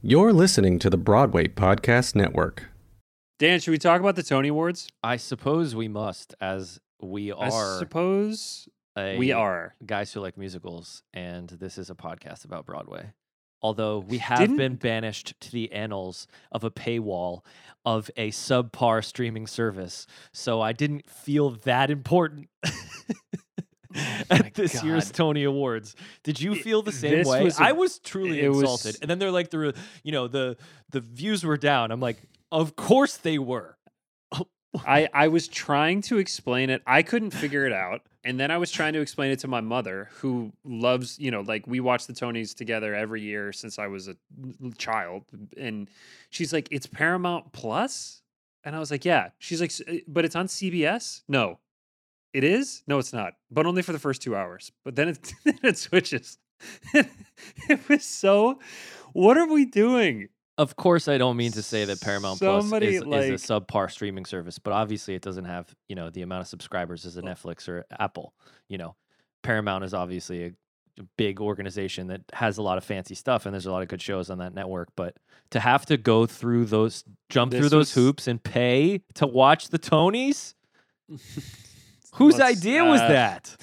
You're listening to the Broadway Podcast Network. Dan, should we talk about the Tony Awards? I suppose we must, as we are. I are suppose a we are. guys who like musicals, and this is a podcast about Broadway. Although we have Didn't- been banished to the annals of a paywall of a subpar streaming service, so I didn't feel that important my at this year's Tony Awards. Did you feel the same this way? was a- I was truly it was- insulted, and then they're like, the you know the the views were down. I'm like, of course they were. I, I was trying to explain it. I couldn't figure it out. And then I was trying to explain it to my mother, who loves, you know, like we watch the Tonys together every year since I was a child. And she's like, it's Paramount Plus? And I was like, yeah. She's like, uh, but it's on CBS? No. It is? No, it's not. But only for the first two hours. But then it, then it switches. it was so, what are we doing? Of course, I don't mean to say that Paramount Somebody, Plus is, like- is a subpar streaming service, but obviously it doesn't have you know the amount of subscribers as a Netflix or Apple. You know, Paramount is obviously a, big organization that has a lot of fancy stuff, and there's a lot of good shows on that network. But to have to go through those, jump through those was- hoops, and pay to watch the Tonys, whose Let's, idea was uh, that?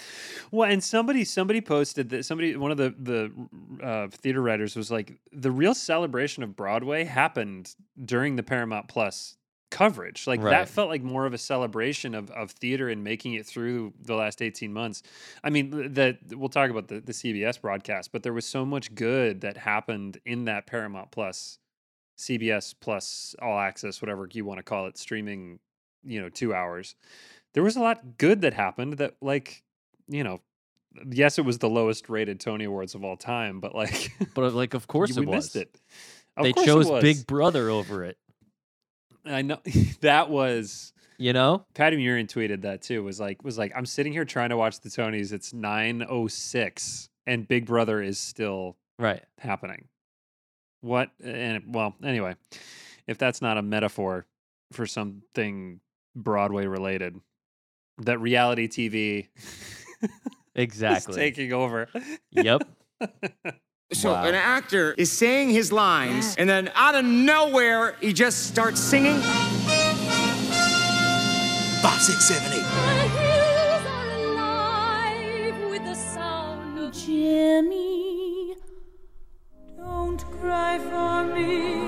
Well, and somebody somebody posted that somebody one of the the uh, theater writers was like the real celebration of Broadway happened during the Paramount Plus coverage. Like Right. that felt like more of a celebration of of theater and making it through the last 18 months. I mean, that we'll talk about the the CBS broadcast, but there was so much good that happened in that Paramount Plus CBS Plus All Access, whatever you want to call it, streaming, you know, 2 hours. There was a lot good that happened that like you know, yes, it was the lowest rated Tony Awards of all time, but like, But uh, like, of course we it was. missed it. Of They course it chose. Big Brother over it. I know that was You know, Patti Murin tweeted that too. Was like, was like, I'm sitting here trying to watch the Tonys. It's nine oh six, and Big Brother is still right? happening. What? And well, anyway, if that's not a metaphor for something Broadway related, that reality TV Exactly. is taking over. Yep. So Wow. an actor is saying his lines, and then out of nowhere, he just starts singing. Five, six, seven, eight. The hills are alive with the sound of Jimmy. Don't cry for me.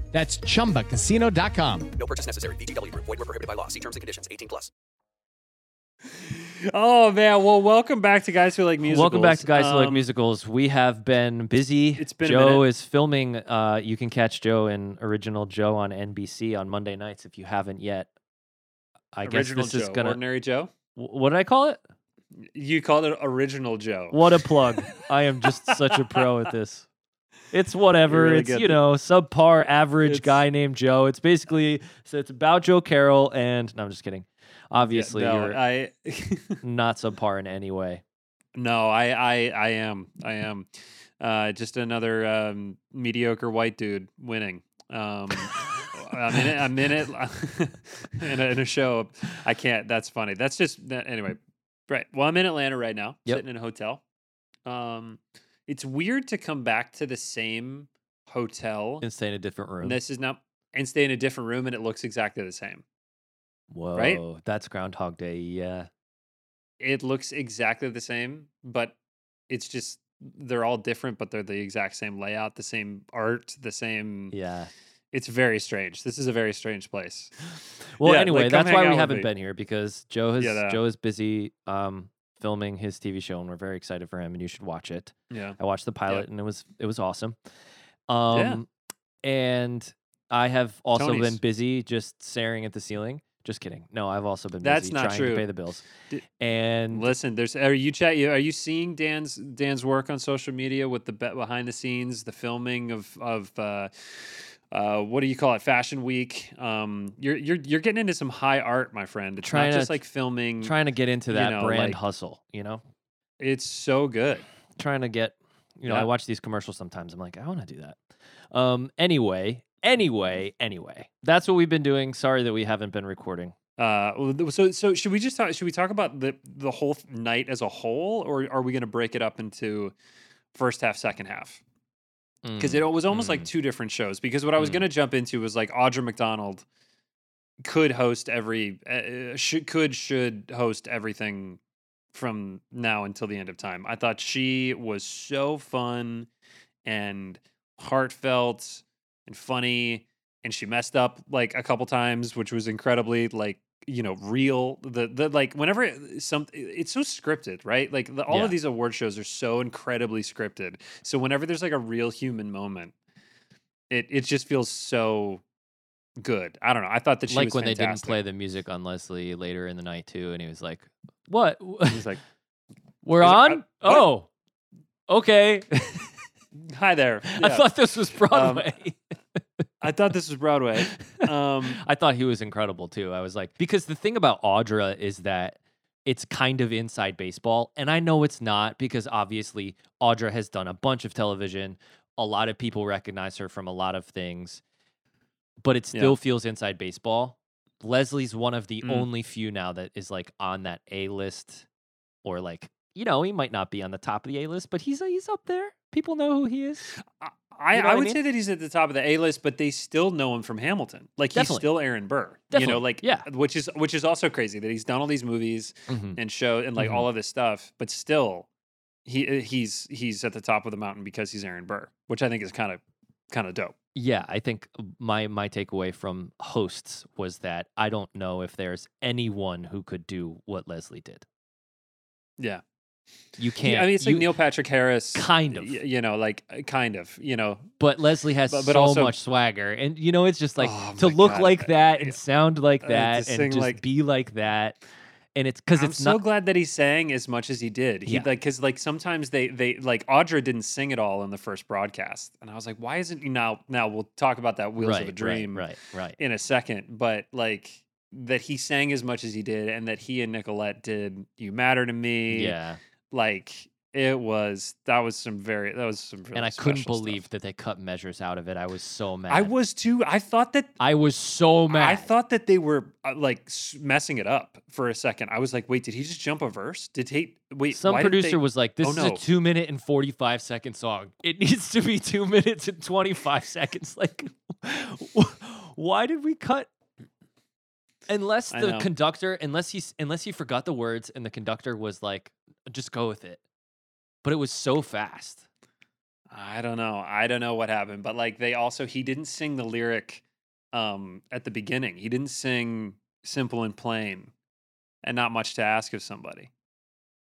That's chumbacasino.com. No purchase necessary. VGW Group. Void where prohibited by law. See terms and conditions. 18 plus. Oh man! Well, welcome back to Guys Who Like Musicals. Welcome back to Guys Who Like Um, Musicals. We have been busy. It's been Joe minute. is filming. Uh, you can catch Joe in Original Joe on NBC on Monday nights if you haven't yet. I Original guess this Joe, is gonna. ordinary Joe. What did I call it? You called it original Joe. What a plug! I am just such a pro at this. It's whatever. really it's you know subpar average It's- guy named Joe. It's basically so it's about Joe Carroll and no, I'm just kidding. Obviously, no, you're I not subpar in any way. no, I I I am I am uh, just another um, mediocre white dude winning. Um, I'm in it. I'm in it in, a, in a show. I can't. That's funny. That's just that- anyway. Right. Well, I'm in Atlanta right now, Yep. sitting in a hotel. Um, it's weird to come back to the same hotel. And stay in a different room. And this is now and stay in a different room, and it looks exactly the same. Whoa, that's Groundhog Day. Yeah. it looks exactly the same, but it's just they're all different, but they're the exact same layout, the same art, the same. Yeah. It's very strange. This is a very strange place. Well, Yeah, anyway, come that's why we haven't been here because Joe has Yeah, Joe is busy um, filming his TV show, and we're very excited for him. And you should watch it. Yeah. I watched the pilot, and it was it was awesome. Um, and I have also been busy just staring at the ceiling. Just kidding. No, I've also been That's busy not trying true. to pay the bills. And Listen, there's are you chat are you seeing Dan's Dan's work on social media with the be- behind the scenes, the filming of of uh, uh, what do you call it? Fashion Week. Um, you're you're you're getting into some high art, my friend. It's Trying not to- just like filming. trying to get into you that know, brand like- hustle, you know, It's so good. trying to get, you know, Yeah. I watch these commercials sometimes. I'm like, I want to do that. Um, anyway, anyway, anyway, that's what we've been doing. Sorry that we haven't been recording. Uh, so so should we just talk? Should we talk about the the whole night as a whole, or are we going to break it up into first half, second half? Because it was almost like Mm. two different shows. Because what I was Mm. going to jump into was like Audra McDonald could host every uh, should could should host everything from now until the end of time. I thought she was so fun and heartfelt and funny and she messed up like a couple times which was incredibly like you know real the the like whenever it- some it's so scripted right like the, all Yeah. of these award shows are so incredibly scripted so whenever there's like a real human moment it it just feels so good i don't know i thought that she like when they didn't play the music on Leslie later in the night too, and he was like, "What? he's like We're he's on? "Uh, what?" oh, okay. hi there I thought this was Broadway." I thought this was broadway um I thought he was incredible too. I was like, because the thing about Audra is that it's kind of inside baseball. And I know it's not because obviously Audra has done a bunch of television. A lot of people recognize her from a lot of things, but it Yeah. still feels inside baseball. Leslie's one of the Mm. only few now that is like on that A list or like, you know, he might not be on the top of the A list, but he's he's up there. People know who he is. I, You know I what I would mean? say that he's at the top of the A list, but they still know him from Hamilton. Like he's still Aaron Burr. You know, like Yeah. which is which is also crazy that he's done all these movies Mhm. and show and like Mhm. all of this stuff, but still he uh, he's he's at the top of the mountain because he's Aaron Burr, which I think is kind of kind of dope. Yeah, I think my my takeaway from hosts was that I don't know if there's anyone who could do what Leslie did. Yeah. You can't. I mean, it's like you- Neil Patrick Harris, Kind of. y- you know, like uh, kind of, you know. but Leslie has but- but so also- much swagger, and you know, it's just like Oh to look God, like uh, that and yeah. sound like Uh, that to and just like- be like that, and it's because I'm it's so not. glad that he sang as much as he did. He Yeah. like because like sometimes they they like Audra didn't sing at all in the first broadcast, and I was like, why isn't now? Now we'll talk about that Wheels right, of a Dream right, right, right. in a second, but like that he sang as much as he did, and that he and Nicolette did "You Matter to Me." Yeah, like it was that was some very that was some really and I couldn't special stuff. believe that they cut measures out of it. I was so mad. I was too. I thought that I was so mad. I thought that they were uh, like messing it up for a second. I was like, wait, did he just jump a verse? Did he wait? Some producer they- was like, "This Oh, is no. a two minute and forty five second song. It needs to be two minutes and twenty five seconds." Like, why did we cut? Unless the conductor, unless he's, unless he forgot the words, and the conductor was like, "Just go with it," but it was so fast. I don't know. I don't know what happened, but like they also he didn't sing the lyric um at the beginning. He didn't sing simple and plain and not much to ask of somebody.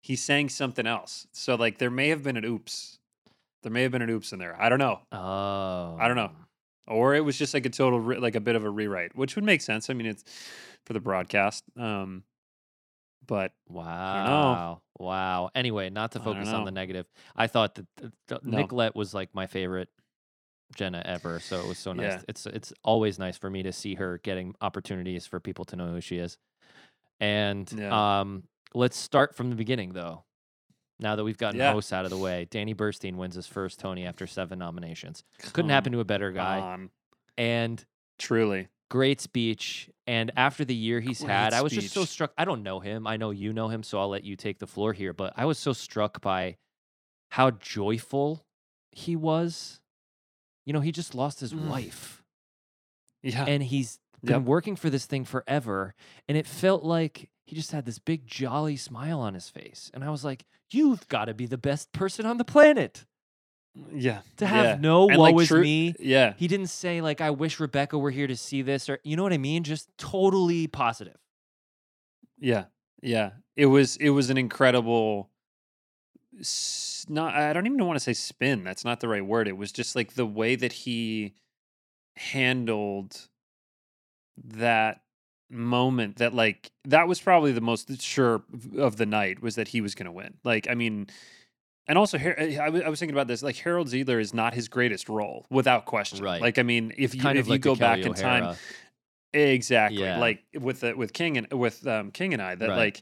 He sang something else. So like there may have been an oops. There may have been an oops in there. I don't know. Oh, I don't know. Or it was just like a total re- like a bit of a rewrite, which would make sense. I mean, it's for the broadcast. Um but Wow. Wow. Anyway, not to focus on the negative. I thought that th- th- No. Nicolette was like my favorite Jenna ever, so it was so nice. Yeah. It's it's always nice for me to see her getting opportunities for people to know who she is. And Yeah. um let's start from the beginning though. Now that we've gotten Yeah. hosts out of the way, Danny Burstein wins his first Tony after seven nominations. Couldn't happen to a better guy. on. And Truly. Great speech. And after the year he's had, Great I was just so struck. I don't know him. I know you know him, so I'll let you take the floor here. But I was so struck by how joyful he was. You know, he just lost his Mm. wife Yeah. and he's been Yep. working for this thing forever. And it felt like he just had this big jolly smile on his face. And I was like, you've got to be the best person on the planet. Yeah. To have yeah. no And, woe like, is true- me. Yeah. He didn't say like I wish Rebecca were here to see this or you know what I mean? Just totally positive. Yeah, yeah. It was it was an incredible. Not I don't even want to say spin. That's not the right word. It was just like the way that he handled that moment. That like that was probably the most sure of the night was that he was going to win. Like I mean. And also, I was thinking about this. Like Harold Zidler is not his greatest role, without question. Right. Like I mean, if you Kind if you like go back in time, Exactly. Yeah. Like with the, with King and with um, King and I that Right. like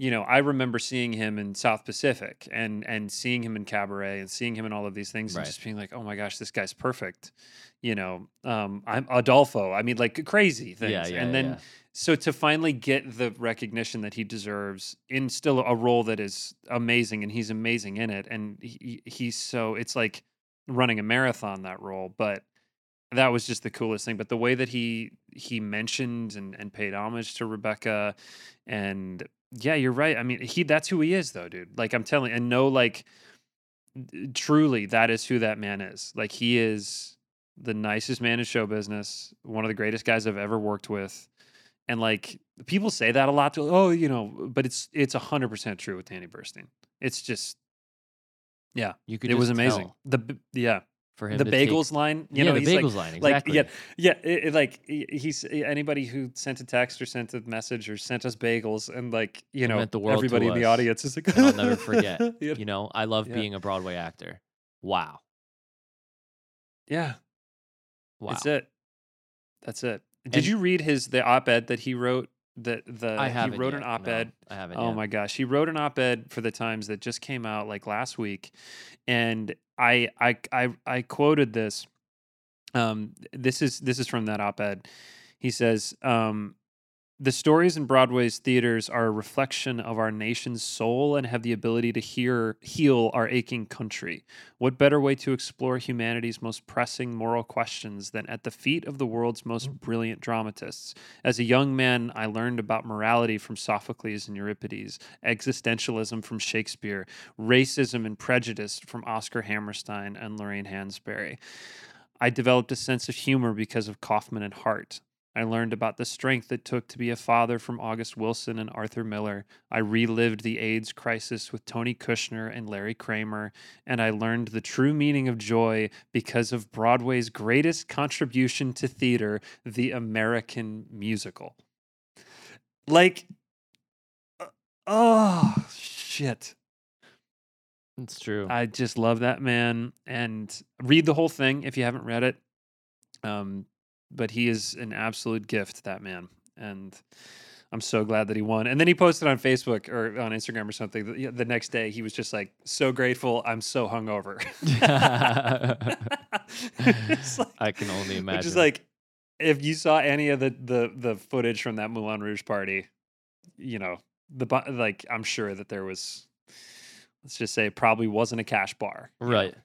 you know I remember seeing him in South Pacific and and seeing him in Cabaret and seeing him in all of these things Right. and just being like oh my gosh this guy's perfect. You know, um, I'm Aldolpho. I mean, like crazy things. Yeah, yeah, and then yeah. so to finally get the recognition that he deserves in still a role that is amazing and he's amazing in it and he, he's so it's like running a marathon that role but that was just the coolest thing but the way that he he mentioned and, and paid homage to rebecca and yeah you're right i mean he that's who he is though dude like i'm telling and no like truly that is who that man is like he is the nicest man in show business one of the greatest guys i've ever worked with and like people say that a lot to oh you know but it's it's 100% true with danny burstein it's just yeah You could it was amazing tell. the yeah for him the to take- bagels line you Yeah, know the he's bagels like, line, like yeah yeah it, it, like he's anybody who sent a text or sent a message or sent us bagels and like you It know meant the world everybody in the audience is like I'll never forget. you know? You know, I love Yeah. being a Broadway actor. Wow. yeah Wow. that's it that's it did And- you read his the op-ed that he wrote that the I he wrote yet. an op-ed I haven't Oh yet. my gosh, he wrote an op-ed for the Times that just came out like last week, and I I I, I quoted this. Um, this is this is from that op-ed. He says, um, "The stories in Broadway's theaters are a reflection of our nation's soul and have the ability to hear heal our aching country. What better way to explore humanity's most pressing moral questions than at the feet of the world's most mm. brilliant dramatists? As a young man, I learned about morality from Sophocles and Euripides, existentialism from Shakespeare, racism and prejudice from Oscar Hammerstein and Lorraine Hansberry. I developed a sense of humor because of Kaufman and Hart. I learned about the strength it took to be a father from August Wilson and Arthur Miller. I relived the AIDS crisis with Tony Kushner and Larry Kramer, and I learned the true meaning of joy because of Broadway's greatest contribution to theater, the American musical. Like, uh, oh, shit. It's true. I just love that man and read the whole thing if you haven't read it. Um, but he is an absolute gift, that man. And I'm so glad that he won. And then he posted on Facebook or on Instagram or something the, the next day. He was just like, so grateful. I'm so hungover. Like- I can only imagine. Which is like, if you saw any of the, the, the footage from that Moulin Rouge party, you know, the like, I'm sure that there was, let's just say, probably wasn't a cash bar. right.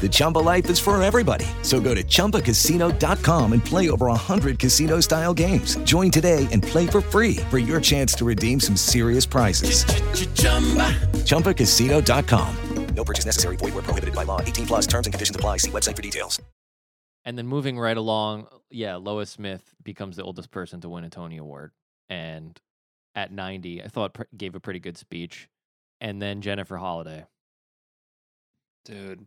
The Chumba life is for everybody. So go to ChumbaCasino.com and play over 100 casino-style games. Join today and play for free for your chance to redeem some serious prizes. ChumbaCasino.com. No purchase necessary. Void were prohibited by law. 18 plus terms and conditions apply. See website for details. And then moving right along, yeah, Lois Smith becomes the oldest person to win a Tony Award. And at 90, I thought pr- gave a pretty good speech. And then Jennifer Holliday. Dude.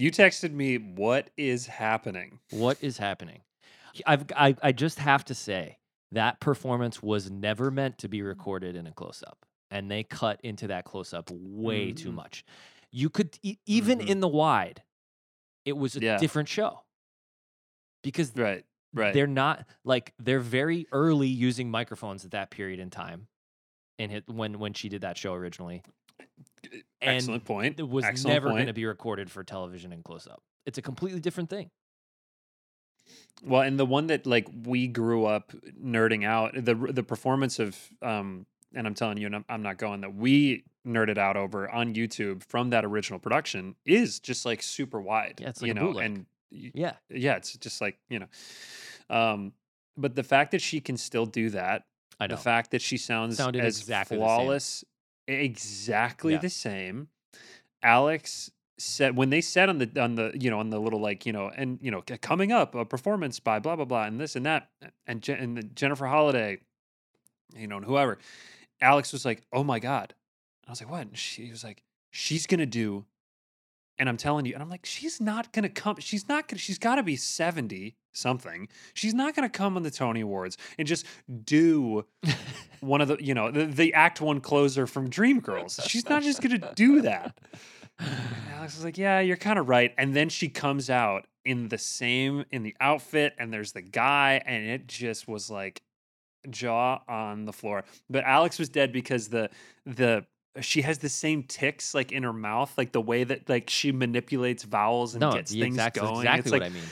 You texted me, what is happening? What is happening? I've I, I just have to say, That performance was never meant to be recorded in a close up, and they cut into that close up way too Mm. much. You could e- even Mhm. in the wide, it was a Yeah. different show because Right. Right. they're not like they're very early using microphones at that period in time, and hit when when she did that show originally. And Excellent point. It was Excellent never going to be recorded for television in close up. It's a completely different thing. Well, and the one that like we grew up nerding out the the performance of um and I'm telling you and I'm, I'm not going that we nerded out over on YouTube from that original production is just like super wide. Yeah, it's like you a know, bootleg. and Yeah. yeah, it's just like, you know. Um but the fact that she can still do that, I know. the fact that she sounds Sounded as exactly the same. flawless, exactly Yeah. the same. Alex said when they said on the on the you know on the little like you know and you know coming up a performance by blah blah blah and this and that and Je- and the Jennifer Holliday, you know and whoever, Alex was like, oh my god, I was like, what? And she was like, she's gonna do, and I'm telling you, and I'm like, she's not gonna come. She's not gonna. She's got to be seventy something. She's not gonna come on the Tony Awards and just do one of the you know the, the Act One closer from Dreamgirls. She's not just gonna do that. And Alex was like, "Yeah, you're kind of right." And then she comes out in the same in the outfit, and there's the guy, and it just was like jaw on the floor. But Alex was dead because the the she has the same ticks like in her mouth, like the way that like she manipulates vowels and No, gets things exact- going. exactly it's what like I mean.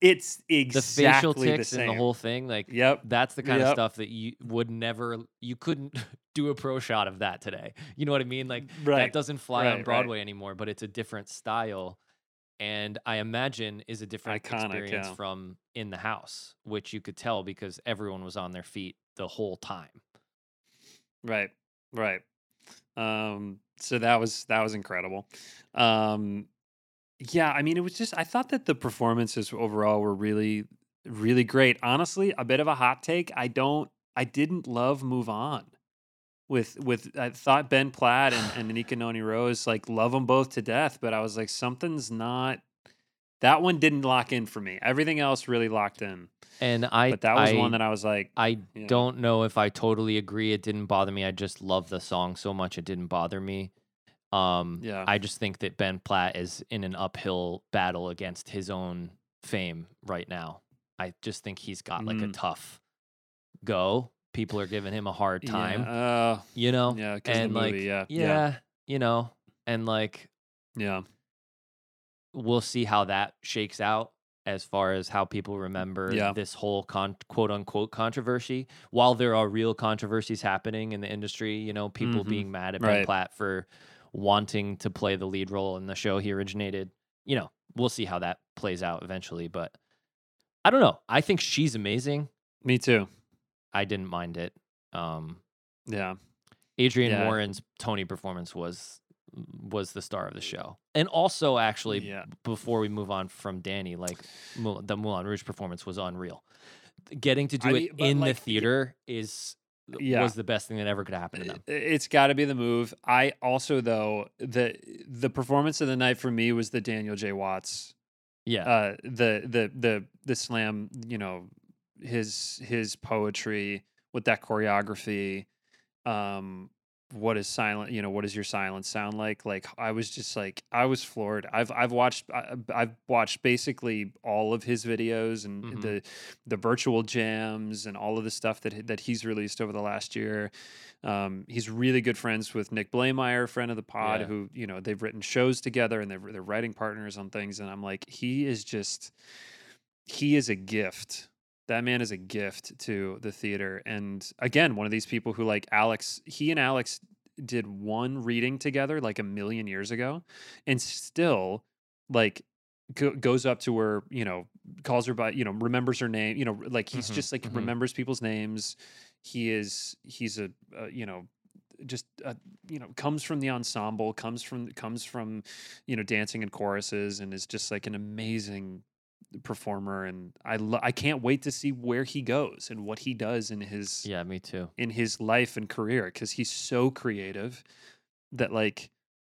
It's exactly The facial ticks the and same. the whole thing, like Yep. that's the kind of stuff that you would never you couldn't do a pro shot of that today. You know what I mean? Like Right. that doesn't fly Right, on right. Broadway anymore, but it's a different style. And I imagine is a different Iconic, experience yeah. from in the house, which you could tell because everyone was on their feet the whole time. Right. Right. Um so that was that was incredible. Um yeah, I mean it was just I thought that the performances overall were really really great. Honestly, a bit of a hot take. I don't I didn't love Move On. With with I thought Ben Platt and, and Anika Noni Rose like love them both to death, but I was like something's not that one didn't lock in for me. Everything else really locked in. And I but that was I- one that I was like I don't know if I totally agree. It didn't bother me. I just love the song so much it didn't bother me. Um, Yeah. I just think that Ben Platt is in an uphill battle against his own fame right now. I just think he's got like a Mm. tough go. People are giving him a hard time, Yeah, uh, you know. yeah, 'cause of the and like, movie, yeah, yeah, yeah. you know, and like, yeah. we'll see how that shakes out as far as how people remember Yeah. this whole con- quote unquote controversy. While there are real controversies happening in the industry, you know, people Mhm. being mad at Ben Right. Platt for wanting to play the lead role in the show he originated. You know, we'll see how that plays out eventually. But I don't know. I think she's amazing. Me too. I didn't mind it. Um, Yeah. Adrienne Yeah. Warren's Tony performance was was the star of the show, and also actually Yeah. before we move on from Danny, like the Moulin Rouge performance was unreal. Getting to do I it in the like, y- theater is Yeah. was the best thing that ever could happen to them. It's got to be the move. I also though the the performance of the night for me was the Daniel J. Watts. Yeah, Uh, the the the the slam. You know, his his poetry with that choreography. Um, what is silent? You know, what does your silence sound like? Like I was just like I was floored. I've I've watched I- I've watched basically all of his videos and Mhm. the the virtual jams and all of the stuff that that he's released over the last year. Um, he's really good friends with Nick Blaemire, friend of the pod, Yeah. who you know they've written shows together and they're they're writing partners on things. And I'm like, he is just he is a gift. That man is a gift to the theater. And again, one of these people who like Alex, he and Alex did one reading together like a million years ago and still like go, goes up to her, you know, calls her by, you know, remembers her name, you know, like he's Mhm, just like mhm. remembers people's names. He is he's a, uh, you know, just uh, you know comes from the ensemble comes from comes from you know dancing and choruses and is just like an amazing performer and I lo- I can't wait to see where he goes and what he does in his yeah, me too. in his life and career cuz he's so creative that like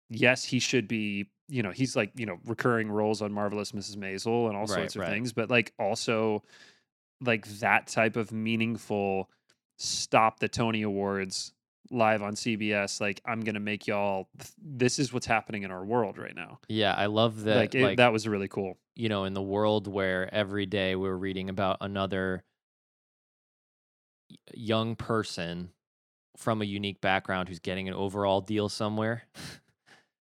yes he should be you know he's like you know recurring roles on marvelous mrs maisel and all Right, sorts of right. things but like also like that type of meaningful stop the Tony Awards live on CBS. Like I'm gonna make y'all. th- This is what's happening in our world right now. Yeah, I love that. like, it, that was really cool. You know, in the world where every day we're reading about another young person from a unique background who's getting an overall deal somewhere,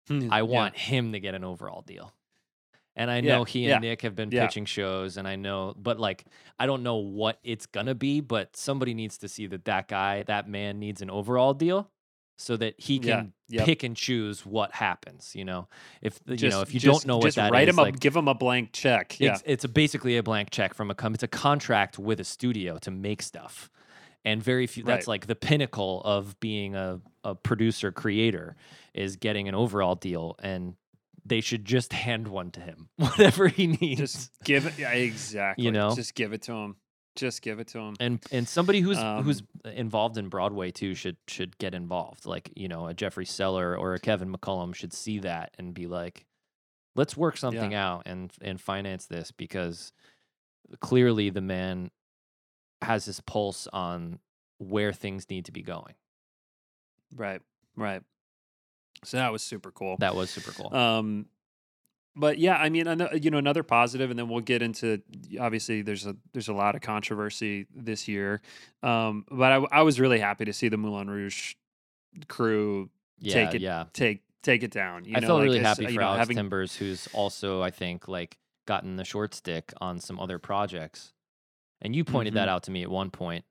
hmm, I want him to get an overall deal. And I Yeah, know he and yeah, Nick have been yeah. pitching shows, and I know, but like, I don't know what it's gonna be, but somebody needs to see that that guy, that man needs an overall deal so that he Yeah, can yep. pick and choose what happens. You know, if the- you know, if you just- don't know what just that write is, him like, a give him a blank check. Yeah, it's, it's a, basically a blank check from a com- it's a contract with a studio to make stuff and very few that's like the pinnacle of being a, a producer creator is getting an overall deal and they should just hand one to him whatever he needs just give it. Yeah, exactly. You know? just give it to him. Just give it to him. and and somebody who's who's Um, involved in Broadway too should should get involved. Like you know, a Jeffrey Seller or a Kevin McCollum should see that and be like, let's work something out and and finance this because clearly the man has his pulse on where things need to be going. Right, right. So that was super cool. That was super cool. Um, but yeah, I mean, you know, another positive, and then we'll get into. Obviously, there's a there's a lot of controversy this year, um, but I, I was really happy to see the Moulin Rouge crew yeah, take it yeah. take take it down. You I know, felt like, really happy you for know, Alex having, Timbers, who's also I think like gotten the short stick on some other projects. And you pointed that Mhm. out to me at one point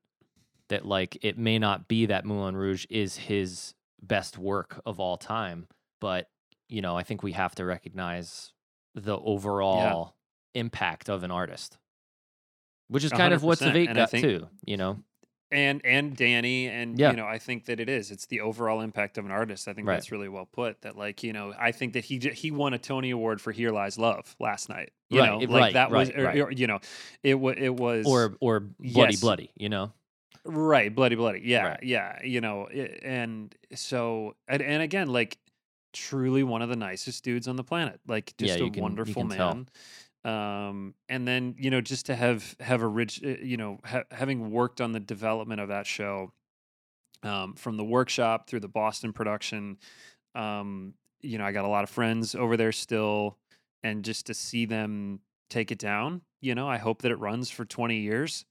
that like it may not be that Moulin Rouge is his best work of all time, but you know I think we have to recognize the overall impact of an artist, which is kind of what 100%, Savate got think- too. You know, and and Danny and Yeah. you know I think that it is it's the overall impact of an artist I think Right. that's really well put that like you know I think that he he won a Tony Award for Here Lies Love last night you Right, know it- like right, that was right, or- right. or, you know it was it was or or bloody yes. bloody. You know, right bloody bloody yeah Right. yeah you know i- and so and, and again like truly one of the nicest dudes on the planet like just you a can- wonderful can tell. man um and then you know just to have have a rich uh, you know ha- having worked on the development of that show um from the workshop through the boston production um you know i got a lot of friends over there still and just to see them take it down you know i hope that it runs for 20 years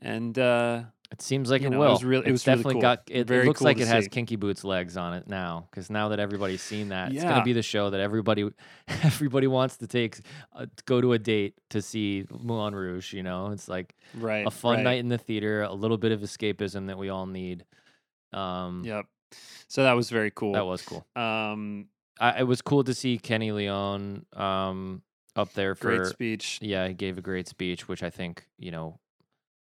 and uh It seems like You it know, it will. was real- it was really definitely cool. got. It, it looks cool like it has. Kinky Boots legs on it now, because now that everybody's seen that, it's gonna be the show that everybody, everybody wants to take, uh, go to a date to see Moulin Rouge. You know, it's like right a fun right. night in the theater, a little bit of escapism that we all need. Um, Yep. So that was very cool. that was cool. um I, it was cool to see Kenny Leon um, up there for great speech. yeah, he gave a great speech, which I think you know,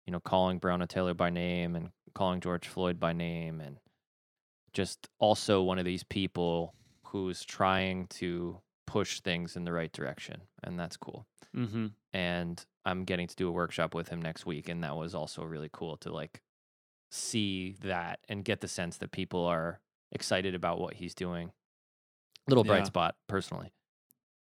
you know, calling Breonna Taylor by name and calling George Floyd by name, and just also one of these people who's trying to push things in the right direction, and that's cool. Mm-hmm. And I'm getting to do a workshop with him next week, and that was also really cool to like see that and get the sense that people are excited about what he's doing. Little bright Yeah. spot, personally.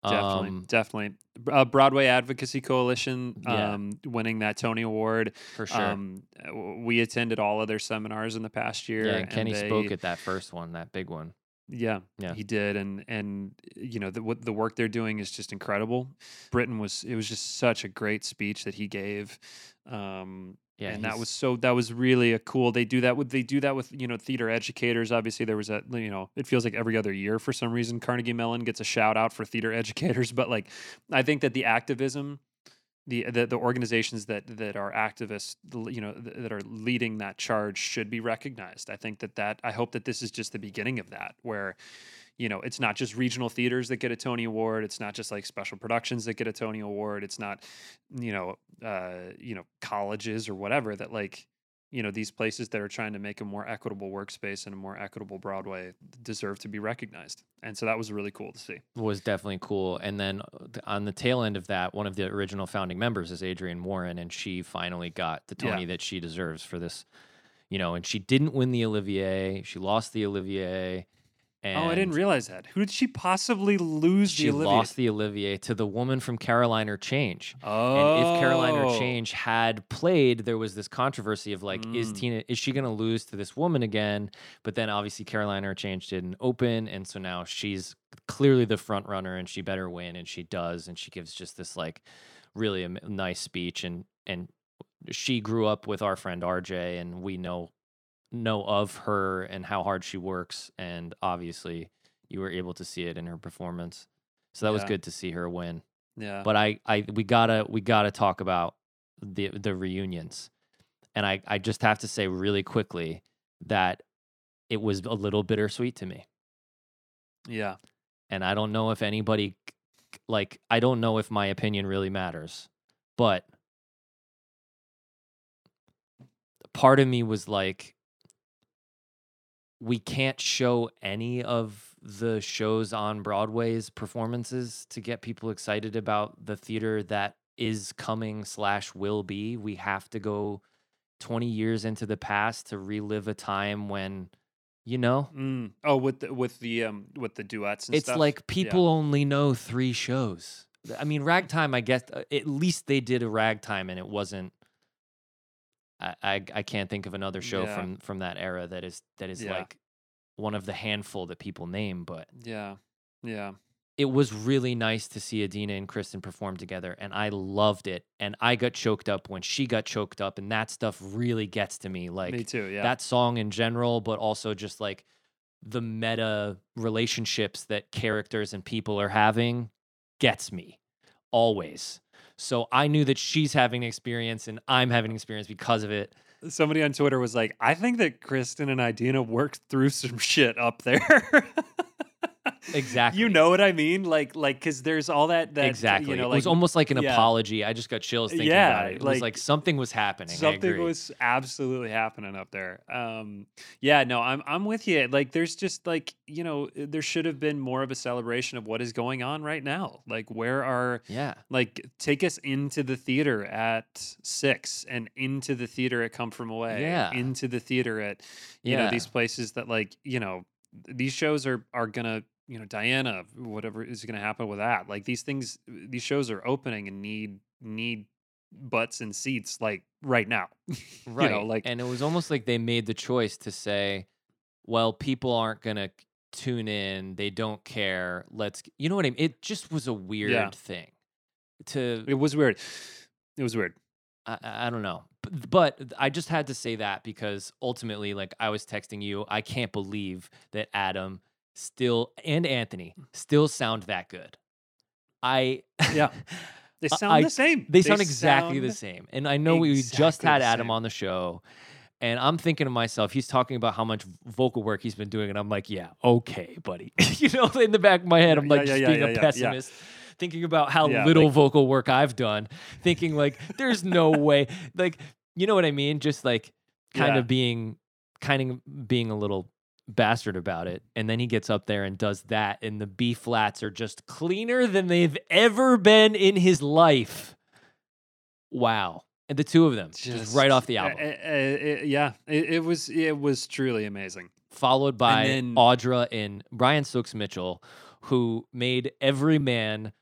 Definitely, Um, definitely. Uh, Broadway Advocacy Coalition Yeah. um, winning that Tony Award. for sure. Um, uh, we attended all of their seminars in the past year. yeah, and Kenny spoke they- at that first one, that big one. Yeah, Yeah. he did, and and you know the what the work they're doing is just incredible. Britton was it was just such a great speech that he gave. Um, Yeah, and that was so that was really a cool. They do that with they do that with you know theater educators. Obviously, there was a you know it feels like every other year for some reason Carnegie Mellon gets a shout out for theater educators, but like I think that the activism. The, the the organizations that that are activists, you know, th- that are leading that charge should be recognized. I think that that I hope that this is just the beginning of that, where you know it's not just regional theaters that get a Tony Award. It's not just like special productions that get a Tony Award. It's not you know uh, you know colleges or whatever that like you know these places that are trying to make a more equitable workspace and a more equitable Broadway deserve to be recognized. And so that was really cool to see. was definitely cool. And then uh, on the tail end of that, one of the original founding members is Adrienne Warren, and she finally got the Yeah. Tony that she deserves for this. You know, and she didn't win the Olivier. She lost the Olivier, And oh, I didn't realize that. Who did she possibly lose she the Olivia? lost the Olivier to the woman from Caroline or Change. oh, And if Caroline or Change had played, there was this controversy of like, is Mm. Tina is she gonna lose to this woman again? But then obviously Caroline or Change didn't open, and so now she's clearly the front runner, and she better win, and she does, and she gives just this like really nice speech, and and she grew up with our friend RJ, and we know know of her and how hard she works, and obviously you were able to see it in her performance. So that was good to see her win Yeah. but I, I we gotta we gotta talk about the the reunions and I, I just have to say really quickly that it was a little bittersweet to me yeah. and i don't know if anybody like i don't know if my opinion really matters but part of me was like we can't show any of the shows on broadway's performances to get people excited about the theater that is coming slash will be we have to go 20 years into the past to relive a time when you know Mm. Oh, with the with the um with the duets and it's stuff. like Yeah. people only know three shows. I mean, ragtime. I guess uh, at least they did a ragtime, and it wasn't. I I, I can't think of another show Yeah. from from that era that is that is Yeah. like one of the handful that people name. But Yeah. Yeah. it was really nice to see Idina and Kristen perform together, and I loved it. And I got choked up when she got choked up, and that stuff really gets to me. Like Me too. Yeah. that song in general, but also just like the meta relationships that characters and people are having gets me always. So I knew that she's having an experience and I'm having an experience because of it. Somebody on Twitter was like, I think that Kristen and Idina worked through some shit up there. Exactly. You know what I mean? Like, like, because there's all that. that exactly. You know, it was almost like an yeah. apology. I just got chills thinking Yeah, about it. It was like, like something was happening. Something was absolutely happening up there. Um, yeah, no, I'm I'm with you. Like, there's just like you know, there should have been more of a celebration of what is going on right now. Like, where are Yeah. like take us into the theater at six and into the theater at Come From Away. Yeah. into the theater at you know these places that like you know these shows are are gonna you know Diana whatever is gonna happen with that. Like these things, these shows are opening and need need butts and seats like right now. Right. You know, like and it was almost like they made the choice to say, well, people aren't going to tune in. They don't care. Let's, you know what I mean? It just was a weird thing to, it was weird. It was weird. I, I don't know. B- But I just had to say that because ultimately, like I was texting you, I can't believe that Adam still and Anthony still sound that good. I, Yeah. They sound I- the same. They sound exactly the same. And I know we just had Adam on the show. And I'm thinking to myself, he's talking about how much vocal work he's been doing. And I'm like, yeah, okay, buddy. you know, in the back of my head, I'm like yeah, just yeah, being yeah, a yeah, yeah. pessimist, thinking about how Yeah, little like- vocal work I've done, thinking like, there's no way. Like, you know what I mean? Just like kind Yeah. of being, kind of being a little bastard about it. And then he gets up there and does that. And the B flats are just cleaner than they've ever been in his life. Wow. And the two of them just, right off the uh, album. uh, uh, yeah, it, it was it was truly amazing. followed by then- Audra and Brian Stokes Mitchell, who made every man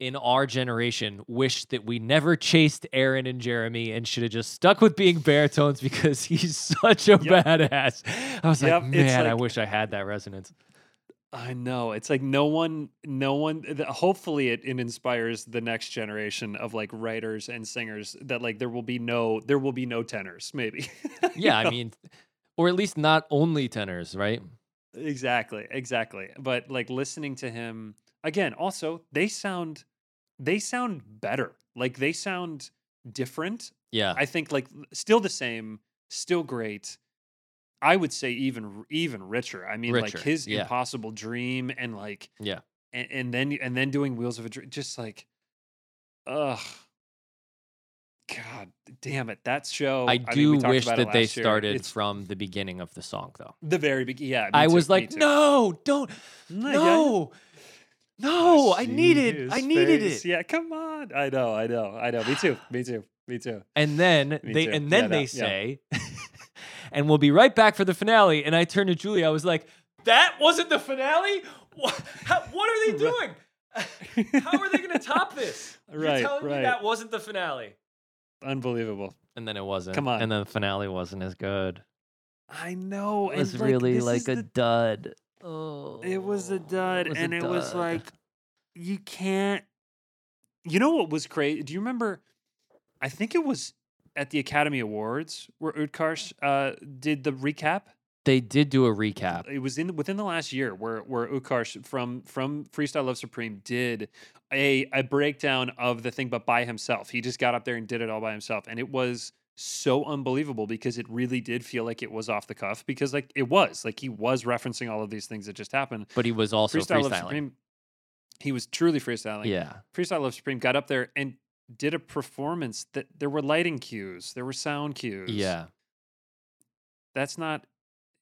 in our generation wish that we never chased Aaron and Jeremy and should have just stuck with being baritones because he's such a Yep. badass. I was Yep, like, man, I wish I had that resonance. I know. It's like no one, no one. Hopefully, it, it inspires the next generation of like writers and singers that like there will be no, there will be no tenors. Maybe. Yeah, I mean, or at least not only tenors, right? exactly, exactly. But like listening to him again. Also, they sound, they sound better. Like they sound different. Yeah. I think like still the same, still great. I would say even even richer. I mean, Richer, like his yeah. impossible dream and like yeah. and, and then and then doing Wheels of a Dream, just like, ugh, God damn it, that show. I mean, do talked wish that they year. started from the beginning of the song, though. the very beginning. Yeah, I too, was like, no, don't, No, no, no, I needed, I needed it. Yeah, come on. I know, I know, I know. Me too. Me too. Me too. And then Me they too. and then Yeah, they no, yeah. say, and we'll be right back for the finale. And I turned to Julie. I was like, That wasn't the finale. What, how, what are they doing? How are they going to top this? Right, You're telling right. me that wasn't the finale. Unbelievable. And then it wasn't. Come on. And then the finale wasn't as good. I know. It was really like a dud. Oh, It was a dud, was a and it was like you can't. You know what was crazy? Do you remember? I think it was at the Academy Awards where Utkarsh uh, did the recap. They did do a recap. It was in within the last year where where Utkarsh from from Freestyle Love Supreme did a a breakdown of the thing, but by himself. He just got up there and did it all by himself, and it was so unbelievable because it really did feel like it was off the cuff because like it was like he was referencing all of these things that just happened. But he was also Freestyle Love freestyling. Supreme. He was truly freestyling. Yeah. Freestyle Love Supreme got up there and did a performance that there were lighting cues, there were sound cues. Yeah. That's not,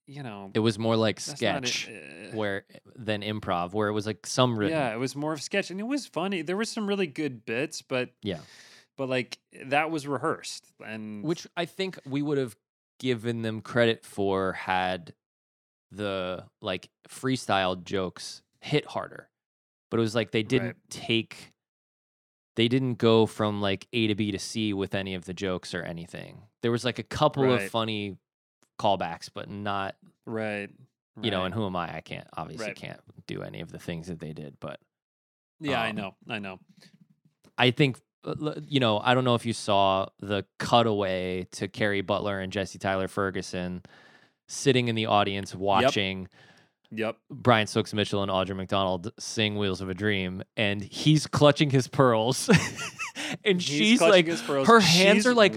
you know, It was more like not it, sketch uh, where than improv, where it was like some written. yeah, it was more of sketch and it was funny. There were some really good bits, but Yeah. But like that was rehearsed and Which I think we would have given them credit for had the like freestyle jokes hit harder. But it was like they didn't Right. take they didn't go from like A to B to C with any of the jokes or anything. There was like a couple Right. of funny callbacks, but not right. you know, and who am I? I can't obviously Right. can't do any of the things that they did, but Yeah, I um, know. I know. I think you know, I don't know if you saw the cutaway to Kerry Butler and Jesse Tyler Ferguson sitting in the audience watching Yep. Brian Stokes Mitchell and Audra McDonald sing Wheels of a Dream and he's clutching his pearls. And He's she's like her hands She's are like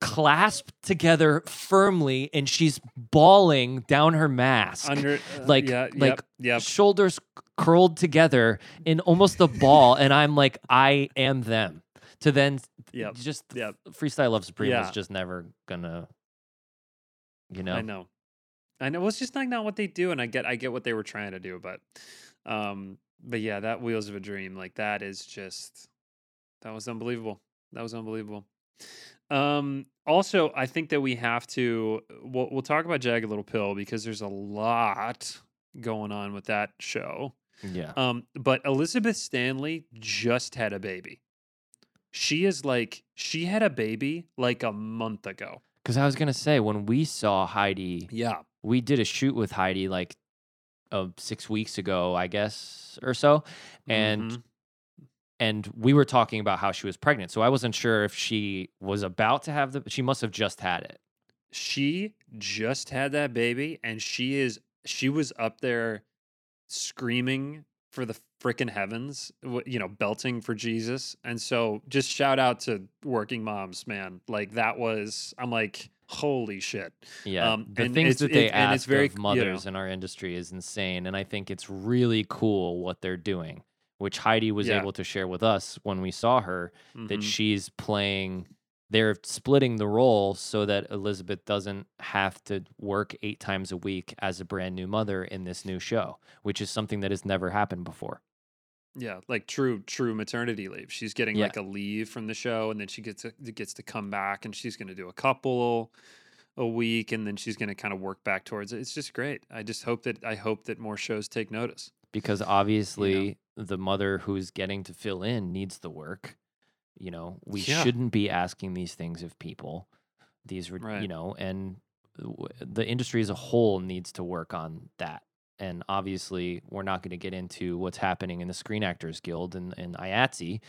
clasped together firmly and she's bawling down her mask under uh, like yeah, like yep, yep. shoulders curled together in almost a ball and i'm like i am them to then Yep, just yep. freestyle love supreme Yeah. is just never gonna you know I know. I know. Well, it's just like not what they do, and I get I get what they were trying to do, but um, but yeah, that Wheels of a Dream, like that is just that was unbelievable. That was unbelievable. Um, also, I think that we have to we'll, we'll talk about Jagged Little Pill because there's a lot going on with that show. yeah Um, but Elizabeth Stanley just had a baby. She is like she had a baby like a month ago. because i was gonna say when we saw heidi Yeah. we did a shoot with heidi like uh, six weeks ago i guess or so and Mhm. And we were talking about how she was pregnant so i wasn't sure if she was about to have the she must have just had it she just had that baby and she is she was up there screaming for the freaking heavens you know belting for jesus and so just shout out to working moms man like that was i'm like holy shit Yeah, Um, the and things it's- that they it- and ask it's very, of you know- mothers in our industry is insane, and I think it's really cool what they're doing. Which Heidi was Yeah. able to share with us when we saw her that Mhm. she's playing. They're splitting the role so that Elizabeth doesn't have to work eight times a week as a brand new mother in this new show, which is something that has never happened before. yeah like true true maternity leave she's getting Yeah. like a leave from the show and then she gets to, gets to come back and she's going to do a couple a week and then she's going to kind of work back towards it it's just great i just hope that i hope that more shows take notice because obviously the mother who's getting to fill in needs the work. You know, we Yeah. shouldn't be asking these things of people. These, Right. you know, and w- the industry as a whole needs to work on that. And obviously, we're not going to get into what's happening in the Screen Actors Guild and, and IATSE,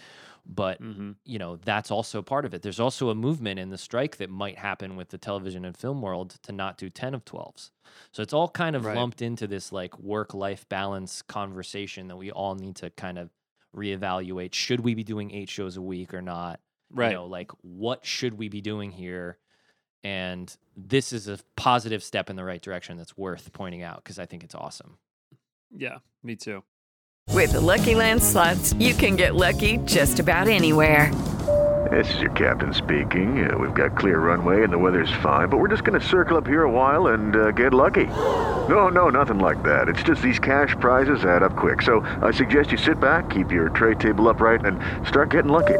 but mm-hmm. you know that's also part of it. There's also a movement in the strike that might happen with the television and film world to not do 10 of 12s. So it's all kind of Right. lumped into this like work life balance conversation that we all need to kind of reevaluate. Should we be doing eight shows a week or not? right You know, like what should we be doing here? And this is a positive step in the right direction that's worth pointing out because I think it's awesome. yeah me too With the Lucky Land slots, you can get lucky just about anywhere. This is your captain speaking. Uh, we've got clear runway and the weather's fine, but we're just going to circle up here a while and uh, get lucky. No, no, nothing like that. It's just these cash prizes add up quick. So I suggest you sit back, keep your tray table upright, and start getting lucky.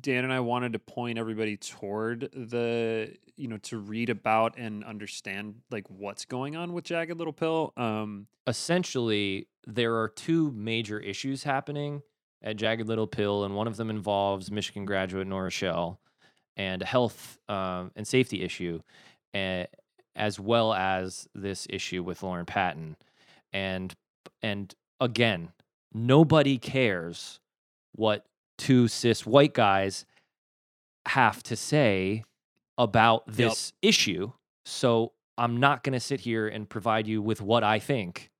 Dan and I wanted to point everybody toward the you know to read about and understand like what's going on with Jagged Little Pill. Um, essentially there are two major issues happening at Jagged Little Pill, and one of them involves Michigan graduate Nora Schell and a health um, and safety issue, uh, as well as this issue with Lauren Patten, and and again, nobody cares what two cis white guys have to say about this issue. So I'm not going to sit here and provide you with what I think,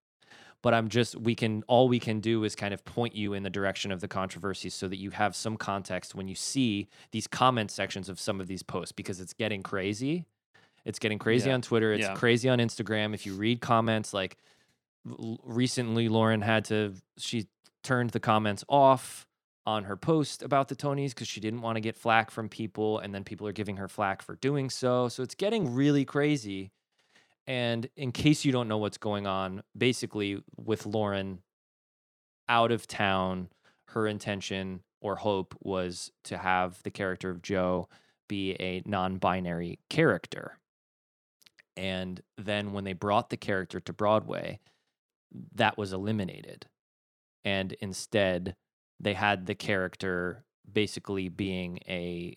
but I'm just, we can, all we can do is kind of point you in the direction of the controversy so that you have some context when you see these comment sections of some of these posts because it's getting crazy. It's getting crazy Yeah. on Twitter. It's Yeah. crazy on Instagram. If you read comments, like l- recently, Lauren had to, she turned the comments off on her post about the Tonys because she didn't want to get flack from people, and then people are giving her flack for doing so. So it's getting really crazy. And in case you don't know what's going on, basically with Lauren out of town, her intention or hope was to have the character of Jo be a non binary character. And then when they brought the character to Broadway, that was eliminated. And instead, they had the character basically being a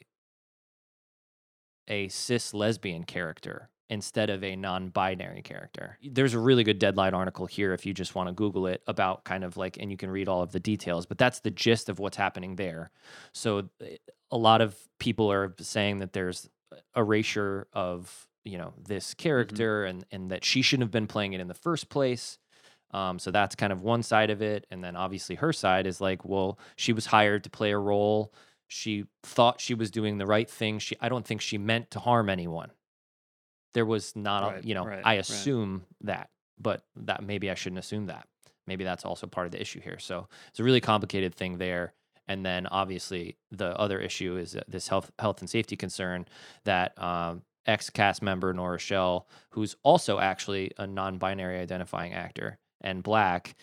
a cis lesbian character instead of a non-binary character. There's a really good deadline article here if you just want to google it about kind of like and you can read all of the details, but that's the gist of what's happening there. So eh, a lot of people are saying that there's erasure of, you know, this character and and that she shouldn't have been playing it in the first place. Um, so that's kind of one side of it. And then obviously her side is like, well, she was hired to play a role. She thought she was doing the right thing. She, I don't think she meant to harm anyone. There was not, Right, a, you know, right, I right. assume that, but that maybe I shouldn't assume that. Maybe that's also part of the issue here. So it's a really complicated thing there. And then obviously the other issue is this health, health and safety concern that um, ex cast member Nora Schell, who's also actually a non-binary identifying actor and black,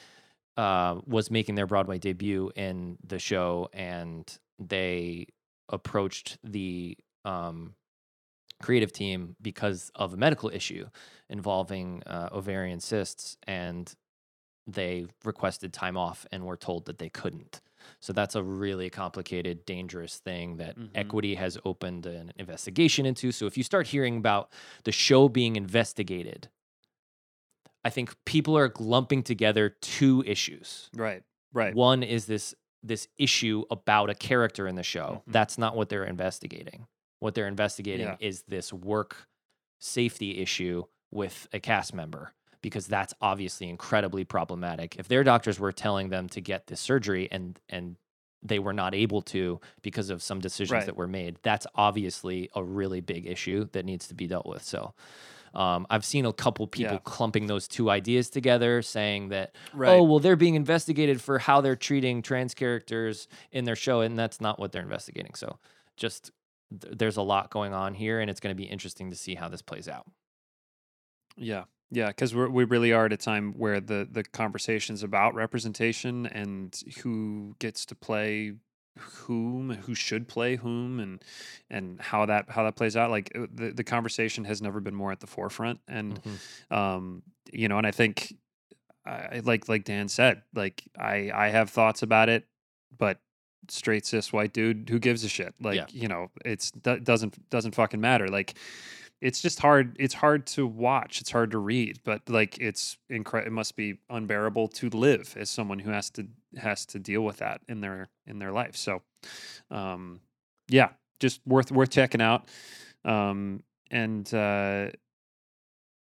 uh, was making their Broadway debut in the show, and they approached the um, creative team because of a medical issue involving uh, ovarian cysts, and they requested time off and were told that they couldn't. So that's a really complicated, dangerous thing that Mhm. equity has opened an investigation into. So if you start hearing about the show being investigated, I think people are lumping together two issues. right, right. One is this this issue about a character in the show. Mhm. That's not what they're investigating. What they're investigating Yeah. is this work safety issue with a cast member because that's obviously incredibly problematic. If their doctors were telling them to get this surgery and and they were not able to because of some decisions Right. that were made, that's obviously a really big issue that needs to be dealt with. So um, I've seen a couple people Yeah. clumping those two ideas together, saying that, Right. oh, well, they're being investigated for how they're treating trans characters in their show, and that's not what they're investigating. So just th- there's a lot going on here, and it's going to be interesting to see how this plays out. Yeah, yeah, because we we really are at a time where the the conversations about representation and who gets to play whom, who should play whom, and and how that how that plays out. Like uh, the the conversation has never been more at the forefront, and um, you know, and I think, I like like Dan said, like I I have thoughts about it, but straight cis white dude who gives a shit like Yeah. you know it's do- doesn't doesn't fucking matter like it's just hard it's hard to watch it's hard to read but like it's incredible it must be unbearable to live as someone who has to has to deal with that in their in their life so um yeah just worth worth checking out um and uh,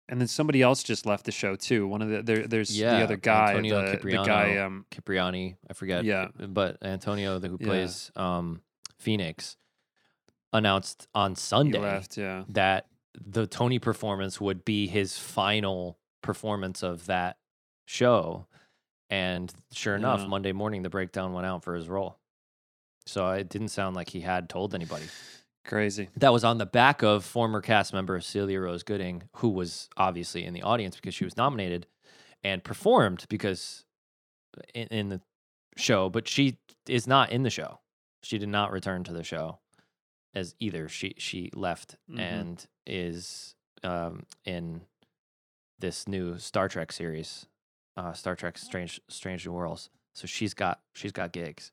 and then somebody else just left the show too. One of the there, there's yeah, the other guy, Antonio the, the guy. Um, Cipriano, I forget. Yeah. but Antonio, the, who Yeah. plays um, Phoenix, announced on Sunday left. Yeah, that the Tony performance would be his final performance of that show. And sure enough, Yeah. Monday morning, the breakdown went out for his role. So it didn't sound like he had told anybody. crazy. That was on the back of former cast member Celia Rose Gooding, who was obviously in the audience because she was nominated and performed because in, in the show, but she is not in the show. She did not return to the show as either. She she left Mhm. and is um, in this new Star Trek series, uh, Star Trek Strange Strange New Worlds. So she's got she's got gigs.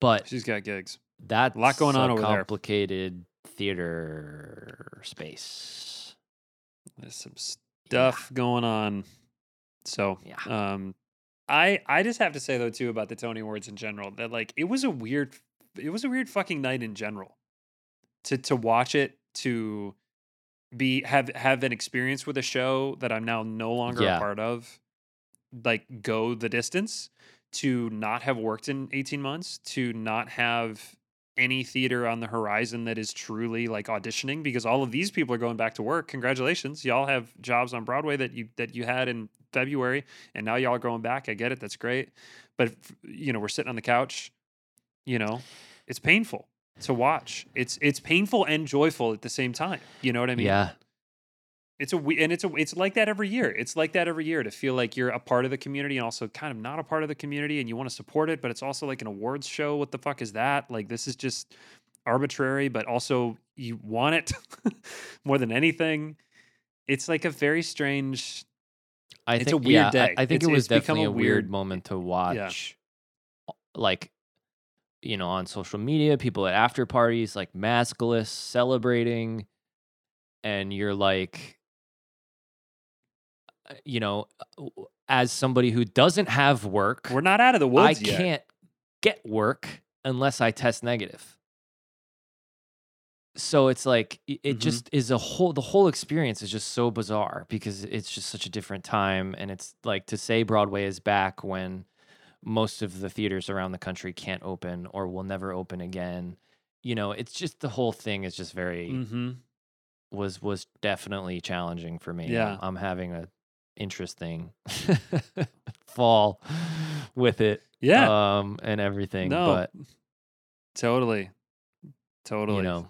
But She's got gigs. that's lot going on a over there. complicated theater space. There's some stuff going on. So Yeah. um I I just have to say though too about the Tony Awards in general that like it was a weird it was a weird fucking night in general. To to watch it to be have have an experience with a show that I'm now no longer Yeah. a part of like go the distance to not have worked in 18 months to not have any theater on the horizon that is truly like auditioning because all of these people are going back to work congratulations y'all have jobs on broadway that you that you had in february and now y'all are going back i get it that's great but you know we're sitting on the couch you know it's painful to watch it's it's painful and joyful at the same time you know what i mean yeah. it's a we- and it's a it's like that every year. It's like that every year to feel like you're a part of the community and also kind of not a part of the community and you want to support it, but it's also like an awards show. What the fuck is that? Like this is just arbitrary, but also you want it more than anything. It's like a very strange. I It's think a weird yeah, day. I, think It's- it was definitely a weird, weird- moment to watch. Like, you know, on social media, people at after parties, like maskless, celebrating, and you're like, uh, you know, uh, as somebody who doesn't have work, We're not out of the woods I yet. can't get work unless I test negative. So it's like it Mhm. just is a whole the whole experience is just so bizarre because it's just such a different time and it's like to say Broadway is back when most of the theaters around the country can't open or will never open again. You know, it's just the whole thing is just very Mm-hmm. was was definitely challenging for me. Yeah. I'm, having a interesting fall with it. Yeah. Um and everything. No. But Totally. Totally. you know,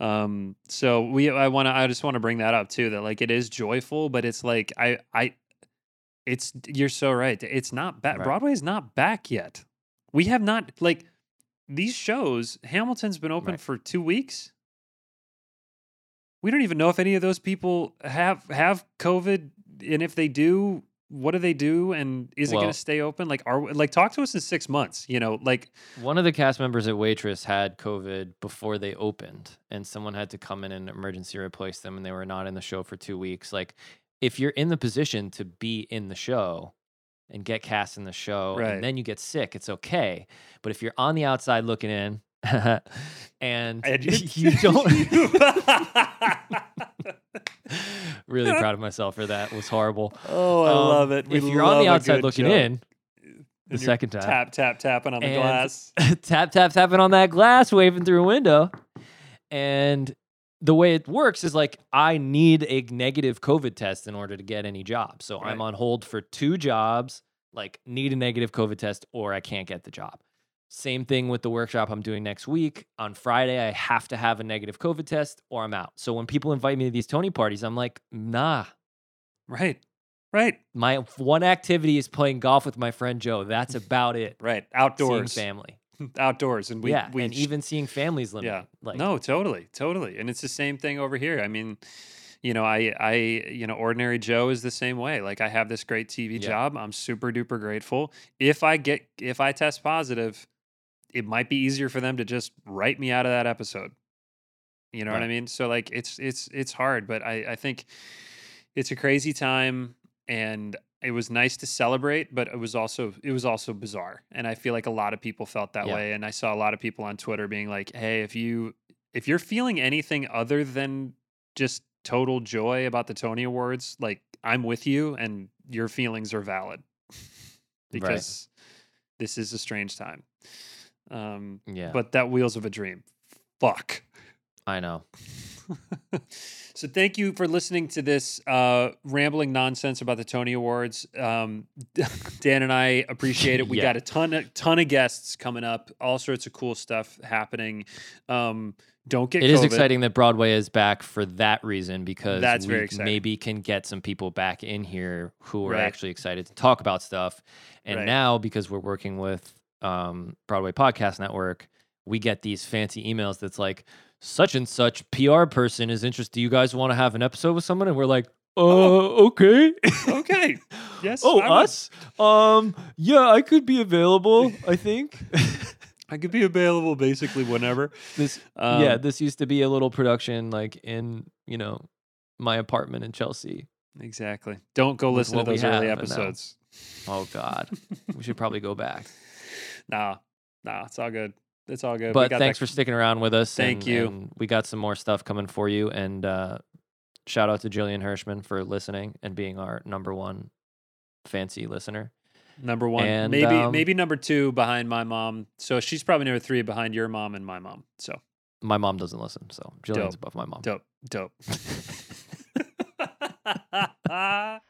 Um, so we I want to I just want to bring that up too that like it is joyful, but it's like I I it's you're so right. It's not back. Right. Broadway is not back yet. We have not like these shows. Hamilton's been open Right. for 2 weeks. We don't even know if any of those people have have COVID and if they do, what do they do and is it going to stay open? Like are like talk to us in 6 months, you know, like one of the cast members at Waitress had COVID before they opened, and someone had to come in and emergency replace them, and they were not in the show for two weeks. Like, if you're in the position to be in the show and get cast in the show, Right. and then you get sick, it's okay. But if you're on the outside looking in, and, you don't really proud of myself for that. It was horrible. Oh, I Um, love it. We if you're on the outside looking joke. in, the second time, tap tap tapping on the glass. tap tap tapping on that glass, waving through a window, and the way it works is like I need a negative COVID test in order to get any job. So I'm on hold for two jobs. Like need a negative COVID test, or I can't get the job. Same thing with the workshop I'm doing next week. On Friday, I have to have a negative COVID test or I'm out. So when people invite me to these Tony parties, I'm like, nah. Right. Right. My one activity is playing golf with my friend Joe. That's about it. Right. Seeing Outdoors. family. Outdoors. And we, yeah, we and even seeing families limited. Yeah. Like, no, totally, totally. And it's the same thing over here. I mean, you know, I, I, you know, ordinary Joe is the same way. Like I have this great TV Yeah. job. I'm super duper grateful. If I get, if I test positive, it might be easier for them to just write me out of that episode. You know what I mean? So like, it's, it's, it's hard, but I, I think it's a crazy time and it was nice to celebrate, but it was also it was also bizarre. And I feel like a lot of people felt that Yeah. way. And I saw a lot of people on Twitter being like, "Hey, if you if you're feeling anything other than just total joy about the Tony Awards, like I'm with you and your feelings are valid because this is a strange time. Um, Yeah. But that Wheels of a Dream, fuck. I know. so thank you for listening to this uh, rambling nonsense about the Tony Awards. Um, Dan and I appreciate it. We Yeah. got a ton of ton of guests coming up, all sorts of cool stuff happening. Um, don't get It is COVID. exciting that Broadway is back for that reason because That's we maybe can get some people back in here who are Right. actually excited to talk about stuff. And Right. now because we're working with um, Broadway Podcast Network, we get these fancy emails that's like such and such PR person is interested. Do you guys want to have an episode with someone? And we're like, uh, okay. okay. Yes. oh, I would- us? Um, yeah, I could be available. I think. I could be available basically whenever. This Um, yeah, this used to be a little production like in, you know, my apartment in Chelsea. Exactly. Don't go listen to those early have, and now- episodes. Oh god. we should probably go back. Nah, nah, it's all good. It's all good. But thanks that- for sticking around with us. Thank and- you. and we got some more stuff coming for you. And uh, shout out to Jillian Hirschman for listening and being our number one fancy listener. number one. And, maybe um, maybe number two behind my mom. So she's probably number three behind your mom and my mom. So My mom doesn't listen, so Jillian's Dope. above my mom. dope, dope.